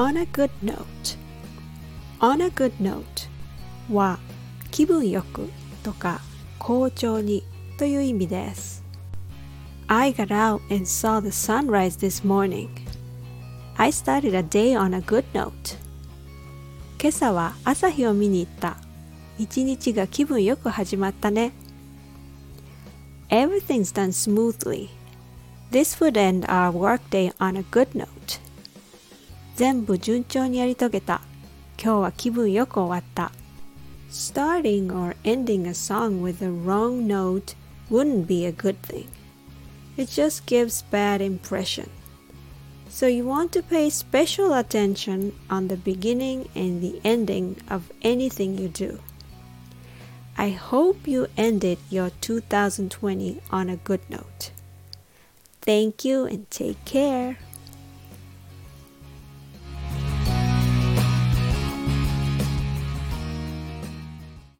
on a good note on a good note は気分よくとか好調にという意味です I got out and saw the sunrise this morning I started a day on a good note 今朝は朝日を見に行った一日が気分よく始まったね Everything's done smoothly This would end our workday on a good note 全部順調にやり遂げた今日は気分よく終わった Starting or ending a song with a wrong note wouldn't be a good thing. It just gives bad impression. So you want to pay special attention on the beginning and the ending of anything you do. I hope you ended your 2020 on a good note. Thank you and take care.